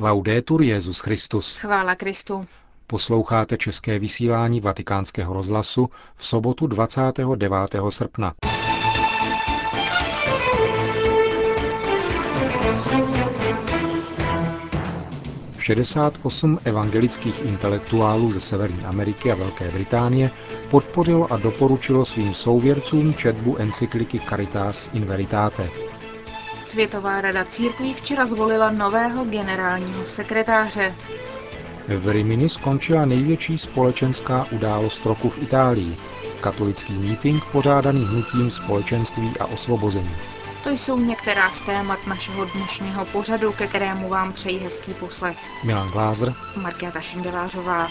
Laudetur Jezus Christus. Chvála Kristu. Posloucháte české vysílání Vatikánského rozhlasu v sobotu 29. srpna. Šedesát osm evangelických intelektuálů ze Severní Ameriky a Velké Británie podpořilo a doporučilo svým souvěrcům četbu encykliky Caritas in Veritate. Světová rada církví včera zvolila nového generálního sekretáře. V Rimini skončila největší společenská událost roku v Itálii. Katolický mítink pořádaný hnutím společenství a osvobození. To jsou některá z témat našeho dnešního pořadu, ke kterému vám přeji hezký poslech. Milan Glázer, Markéta Šindelářová.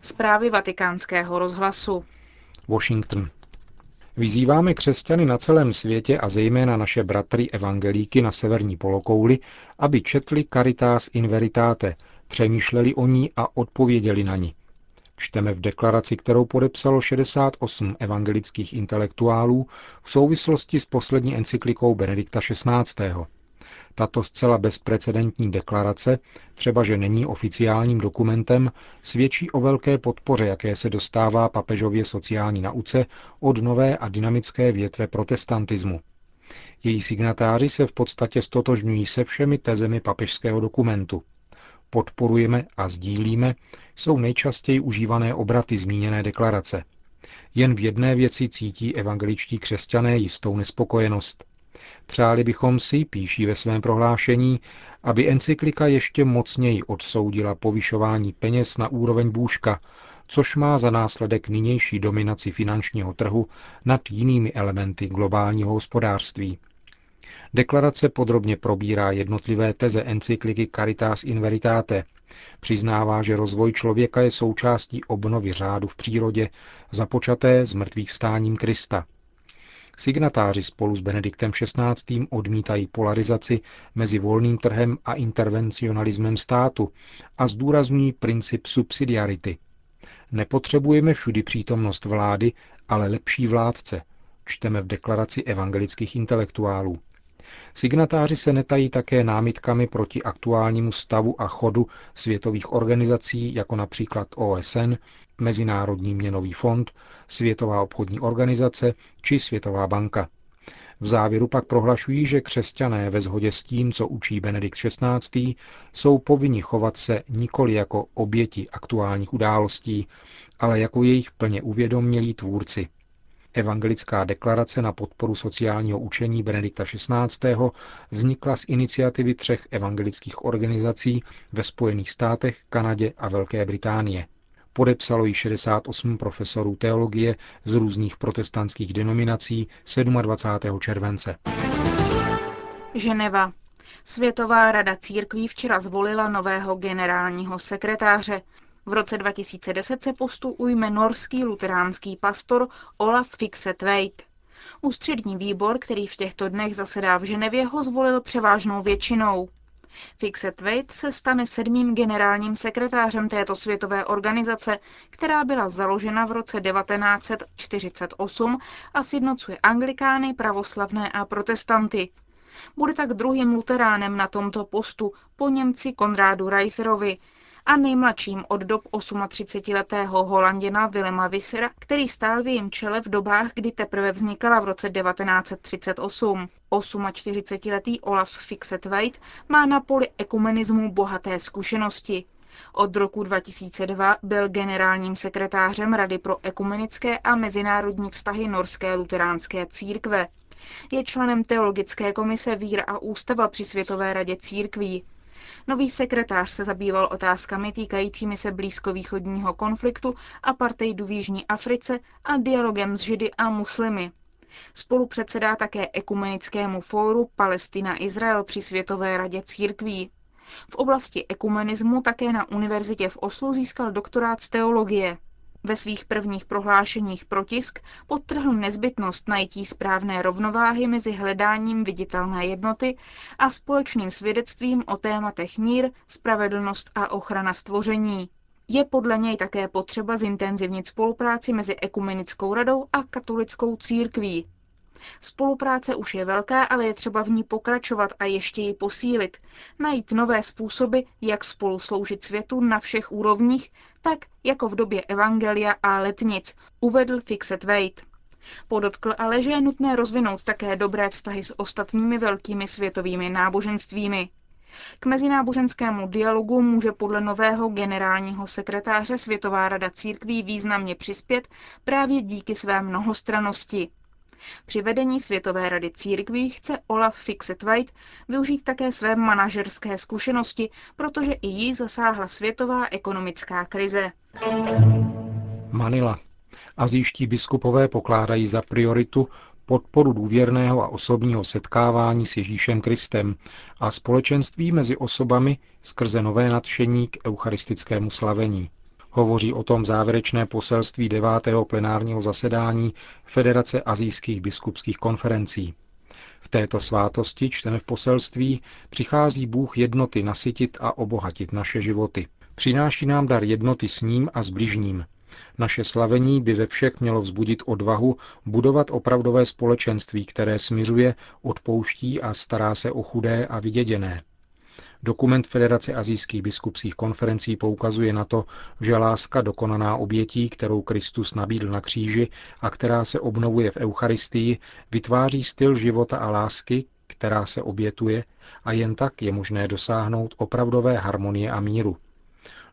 Zprávy vatikánského rozhlasu. Washington. Vyzýváme křesťany na celém světě a zejména naše bratry evangelíky na severní polokouli, aby četli Caritas in Veritate, přemýšleli o ní a odpověděli na ní. Čteme v deklaraci, kterou podepsalo 68 evangelických intelektuálů v souvislosti s poslední encyklikou Benedikta XVI. Tato zcela bezprecedentní deklarace, třeba že není oficiálním dokumentem, svědčí o velké podpoře, jaké se dostává papežově sociální nauce od nové a dynamické větve protestantismu. Její signatáři se v podstatě stotožňují se všemi tezemi papežského dokumentu. Podporujeme a sdílíme jsou nejčastěji užívané obraty zmíněné deklarace. Jen v jedné věci cítí evangeličtí křesťané jistou nespokojenost – Přáli bychom si, píší ve svém prohlášení, aby encyklika ještě mocněji odsoudila povyšování peněz na úroveň bůžka, což má za následek nynější dominaci finančního trhu nad jinými elementy globálního hospodářství. Deklarace podrobně probírá jednotlivé teze encykliky Caritas in Veritate. Přiznává, že rozvoj člověka je součástí obnovy řádu v přírodě, započaté s mrtvých vstáním Krista – Signatáři spolu s Benediktem XVI. odmítají polarizaci mezi volným trhem a intervencionalismem státu a zdůrazňují princip subsidiarity. Nepotřebujeme všudy přítomnost vlády, ale lepší vládce, čteme v deklaraci evangelických intelektuálů. Signatáři se netají také námitkami proti aktuálnímu stavu a chodu světových organizací, jako například OSN, Mezinárodní měnový fond, Světová obchodní organizace či Světová banka. V závěru pak prohlašují, že křesťané ve shodě s tím, co učí Benedikt XVI., jsou povinni chovat se nikoli jako oběti aktuálních událostí, ale jako jejich plně uvědomělí tvůrci. Evangelická deklarace na podporu sociálního učení Benedikta XVI. vznikla z iniciativy třech evangelických organizací ve Spojených státech, Kanadě a Velké Británie. Podepsalo ji 68 profesorů teologie z různých protestantských denominací 27. července. Ženeva. Světová rada církví včera zvolila nového generálního sekretáře. V roce 2010 se postu ujme norský luteránský pastor Olaf Fixetveit. Ústřední výbor, který v těchto dnech zasedá v Ženevě, ho zvolil převážnou většinou. Fixetveit se stane sedmým generálním sekretářem této světové organizace, která byla založena v roce 1948 a sjednocuje anglikány, pravoslavné a protestanty. Bude tak druhým luteránem na tomto postu po Němci Konrádu Reiserovi, a nejmladším od dob 38-letého Holanděna Willema Vissera, který stál v jejím čele v dobách, kdy teprve vznikala v roce 1938. 48-letý Olaf Fixetveit má na poli ekumenismu bohaté zkušenosti. Od roku 2002 byl generálním sekretářem Rady pro ekumenické a mezinárodní vztahy Norské luteránské církve. Je členem teologické komise Víra a ústava při Světové radě církví. Nový sekretář se zabýval otázkami týkajícími se blízkovýchodního konfliktu, apartheidu v Jižní Africe a dialogem s Židy a muslimy. Spolu předsedá také ekumenickému fóru Palestina-Izrael při Světové radě církví. V oblasti ekumenismu také na univerzitě v Oslu získal doktorát z teologie. Ve svých prvních prohlášeních protisk podtrhl nezbytnost najítí správné rovnováhy mezi hledáním viditelné jednoty a společným svědectvím o tématech mír, spravedlnost a ochrana stvoření. Je podle něj také potřeba zintenzivnit spolupráci mezi Ekumenickou radou a katolickou církví. Spolupráce už je velká, ale je třeba v ní pokračovat a ještě ji posílit. Najít nové způsoby, jak spolu sloužit světu na všech úrovních, tak jako v době Evangelia a letnic, uvedl Fixet Wade. Podotkl ale, že je nutné rozvinout také dobré vztahy s ostatními velkými světovými náboženstvími. K mezináboženskému dialogu může podle nového generálního sekretáře Světová rada církví významně přispět právě díky své mnohostranosti. Při vedení Světové rady církví chce Olaf Fixet-White využít také své manažerské zkušenosti, protože i jí zasáhla světová ekonomická krize. Manila. Azijští biskupové pokládají za prioritu podporu důvěrného a osobního setkávání s Ježíšem Kristem a společenství mezi osobami skrze nové nadšení k eucharistickému slavení. Hovoří o tom závěrečné poselství 9. plenárního zasedání Federace azijských biskupských konferencí. V této svátosti, čteme v poselství, přichází Bůh jednoty nasytit a obohatit naše životy. Přináší nám dar jednoty s ním a s bližním, naše slavení by ve všech mělo vzbudit odvahu budovat opravdové společenství, které smiřuje, odpouští a stará se o chudé a vyděděné. Dokument Federace azijských biskupských konferencí poukazuje na to, že láska dokonaná obětí, kterou Kristus nabídl na kříži a která se obnovuje v Eucharistii, vytváří styl života a lásky, která se obětuje a jen tak je možné dosáhnout opravdové harmonie a míru.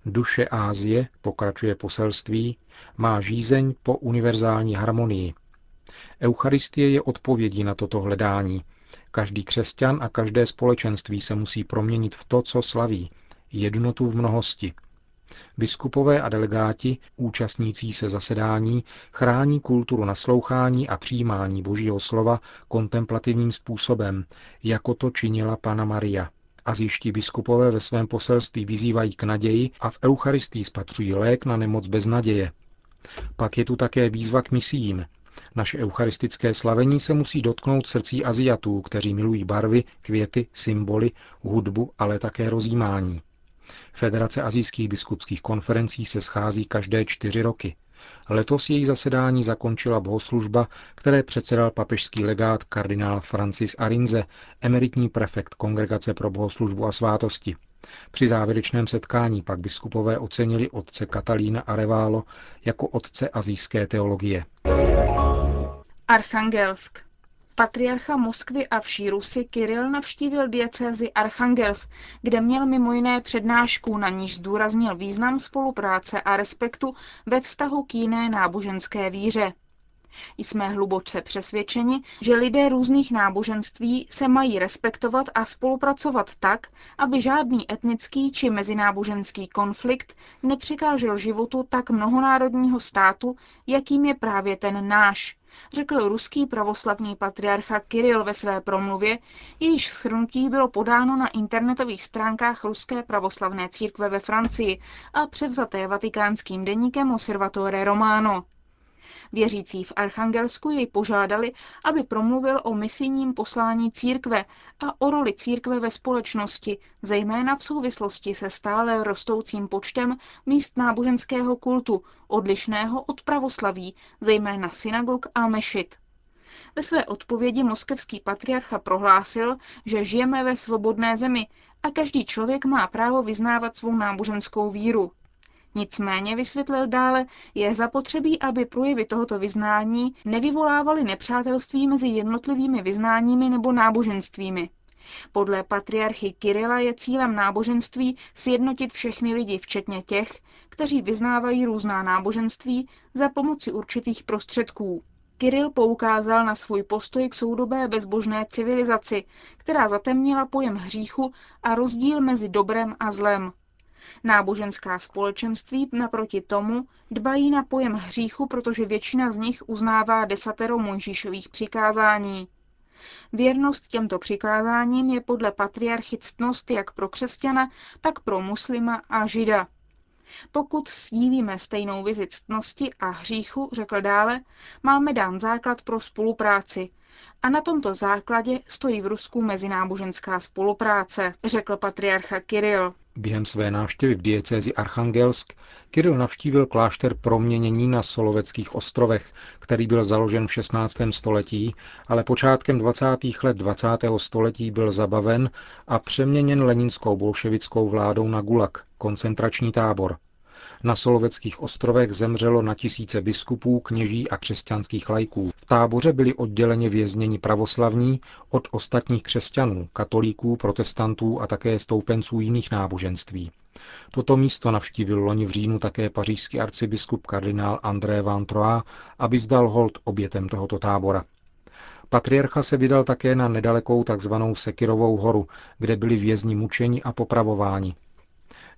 Duše Ázie, pokračuje poselství, má žízeň po univerzální harmonii. Eucharistie je odpovědí na toto hledání. Každý křesťan a každé společenství se musí proměnit v to, co slaví, jednotu v mnohosti. Biskupové a delegáti, účastnící se zasedání, chrání kulturu naslouchání a přijímání Božího slova kontemplativním způsobem, jako to činila Pana Maria. Azijští biskupové ve svém poselství vyzývají k naději a v Eucharistii spatřují lék na nemoc bez naděje. Pak je tu také výzva k misím. Naše eucharistické slavení se musí dotknout srdcí Aziatů, kteří milují barvy, květy, symboly, hudbu, ale také rozjímání. Federace azijských biskupských konferencí se schází každé čtyři roky. Letos její zasedání zakončila bohoslužba, které předsedal papežský legát kardinál Francis Arinze, emeritní prefekt Kongregace pro bohoslužbu a svátosti. Při závěrečném setkání pak biskupové ocenili otce Katalína Areválo jako otce azijské teologie. Archangelsk. Patriarcha Moskvy a vší Rusy Kiril navštívil diecézi Archangels, kde měl mimo jiné přednášku, na níž zdůraznil význam spolupráce a respektu ve vztahu k jiné náboženské víře. Jsme hluboce přesvědčeni, že lidé různých náboženství se mají respektovat a spolupracovat tak, aby žádný etnický či mezináboženský konflikt nepřekážel životu tak mnohonárodního státu, jakým je právě ten náš, řekl ruský pravoslavný patriarcha Kiril ve své promluvě, jejíž schrnutí bylo podáno na internetových stránkách Ruské pravoslavné církve ve Francii a převzaté vatikánským deníkem Osservatore Romano. Věřící v Archangelsku jej požádali, aby promluvil o misijním poslání církve a o roli církve ve společnosti, zejména v souvislosti se stále rostoucím počtem míst náboženského kultu, odlišného od pravoslaví, zejména synagog a mešit. Ve své odpovědi moskevský patriarcha prohlásil, že žijeme ve svobodné zemi a každý člověk má právo vyznávat svou náboženskou víru. Nicméně, vysvětlil dále, je zapotřebí, aby projevy tohoto vyznání nevyvolávaly nepřátelství mezi jednotlivými vyznáními nebo náboženstvími. Podle patriarchy Kirila je cílem náboženství sjednotit všechny lidi, včetně těch, kteří vyznávají různá náboženství za pomoci určitých prostředků. Kiril poukázal na svůj postoj k soudobé bezbožné civilizaci, která zatemnila pojem hříchu a rozdíl mezi dobrem a zlem. Náboženská společenství naproti tomu dbají na pojem hříchu, protože většina z nich uznává desatero Mojžíšových přikázání. Věrnost těmto přikázáním je podle patriarchy ctnost jak pro křesťana, tak pro muslima a žida. Pokud sdílíme stejnou vizi ctnosti a hříchu, řekl dále, máme dán základ pro spolupráci. A na tomto základě stojí v Rusku mezináboženská spolupráce, řekl patriarcha Kiril. Během své návštěvy v diecézi Archangelsk Kiril navštívil klášter proměnění na Soloveckých ostrovech, který byl založen v 16. století, ale počátkem 20. let 20. století byl zabaven a přeměněn leninskou bolševickou vládou na Gulag, koncentrační tábor. Na Soloveckých ostrovech zemřelo na tisíce biskupů, kněží a křesťanských lajků. V táboře byli odděleně vězněni pravoslavní od ostatních křesťanů, katolíků, protestantů a také stoupenců jiných náboženství. Toto místo navštívil loni v říjnu také pařížský arcibiskup kardinál André Van Troyes, aby vzdal hold obětem tohoto tábora. Patriarcha se vydal také na nedalekou tzv. Sekirovou horu, kde byli vězni mučeni a popravováni.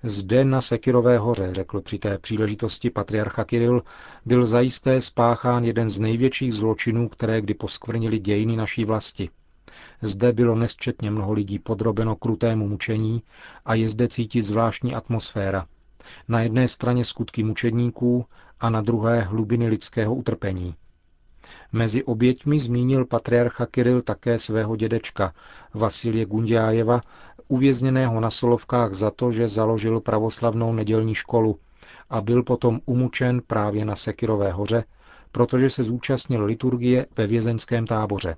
Zde na Sekirové hoře, řekl při té příležitosti patriarcha Kiril, byl zajisté spáchán jeden z největších zločinů, které kdy poskvrnili dějiny naší vlasti. Zde bylo nesčetně mnoho lidí podrobeno krutému mučení a je zde cítit zvláštní atmosféra. Na jedné straně skutky mučedníků a na druhé hlubiny lidského utrpení. Mezi oběťmi zmínil patriarcha Kiril také svého dědečka, Vasilje Gundiájeva, uvězněného na Solovkách za to, že založil pravoslavnou nedělní školu a byl potom umučen právě na Sekirové hoře, protože se zúčastnil liturgie ve vězeňském táboře.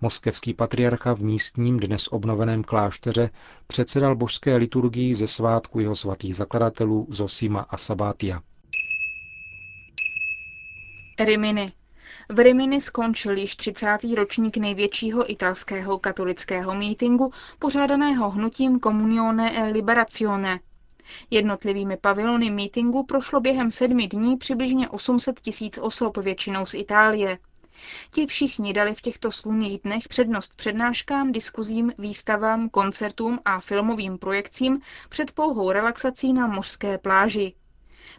Moskevský patriarcha v místním dnes obnoveném klášteře předsedal božské liturgii ze svátku jeho svatých zakladatelů Zosima a Sabátia. Rimini. V Rimini skončil již 30. ročník největšího italského katolického mítingu, pořádaného hnutím Comunione e Liberazione. Jednotlivými pavilony mítingu prošlo během sedmi dní přibližně 800 tisíc osob, většinou z Itálie. Ti všichni dali v těchto slunných dnech přednost přednáškám, diskuzím, výstavám, koncertům a filmovým projekcím před pouhou relaxací na mořské pláži.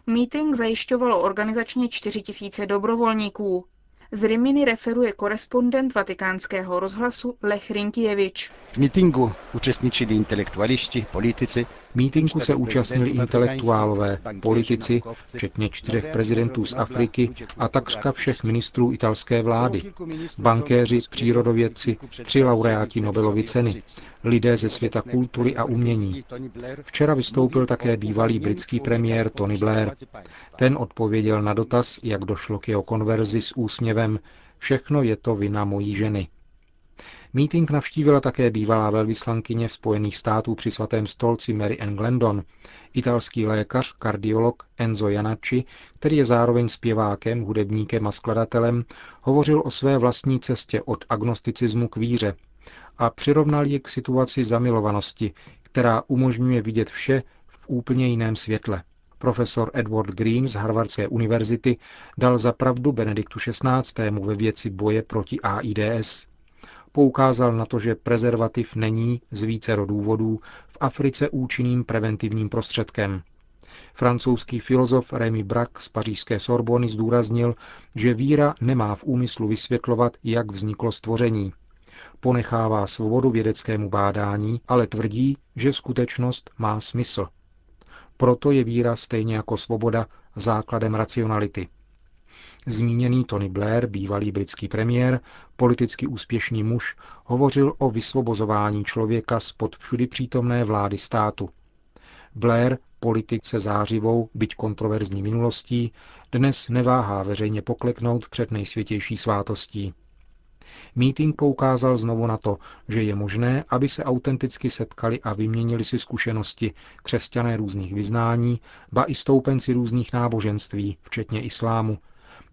Meeting zajišťovalo organizačně 4 tisíce dobrovolníků. Z Rimini referuje korespondent vatikánského rozhlasu Lech Rinkievič. V mítingu účastnili intelektualisti, politici. Mítinku se účastnili intelektuálové, politici, včetně čtyřech prezidentů z Afriky a takřka všech ministrů italské vlády, bankéři, přírodovědci, tři laureáti Nobelovy ceny, lidé ze světa kultury a umění. Včera vystoupil také bývalý britský premiér Tony Blair. Ten odpověděl na dotaz, jak došlo k jeho konverzi s úsměvem Všechno je to vina mojí ženy. Meeting navštívila také bývalá velvyslankyně v Spojených států při svatém stolci Mary Ann Glendon, italský lékař, kardiolog Enzo Janacci, který je zároveň zpěvákem, hudebníkem a skladatelem, hovořil o své vlastní cestě od agnosticismu k víře a přirovnal ji k situaci zamilovanosti, která umožňuje vidět vše v úplně jiném světle. Profesor Edward Green z Harvardské univerzity dal za pravdu Benediktu XVI. ve věci boje proti AIDS. Poukázal na to, že prezervativ není z vícero důvodů v Africe účinným preventivním prostředkem. Francouzský filozof Rémy Braque z pařížské Sorbony zdůraznil, že víra nemá v úmyslu vysvětlovat, jak vzniklo stvoření. Ponechává svobodu vědeckému bádání, ale tvrdí, že skutečnost má smysl. Proto je víra stejně jako svoboda základem racionality. Zmíněný Tony Blair, bývalý britský premiér, politicky úspěšný muž, hovořil o vysvobozování člověka spod všudy přítomné vlády státu. Blair, politik se zářivou, byť kontroverzní minulostí, dnes neváhá veřejně pokleknout před nejsvětější svátostí. Meeting poukázal znovu na to, že je možné, aby se autenticky setkali a vyměnili si zkušenosti křesťané různých vyznání, ba i stoupenci různých náboženství, včetně islámu,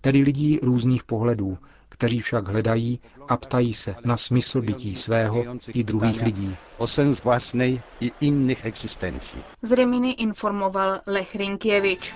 tedy lidí různých pohledů, kteří však hledají a ptají se na smysl bytí svého i druhých lidí. Z Reminy informoval Lech Rinkěvič.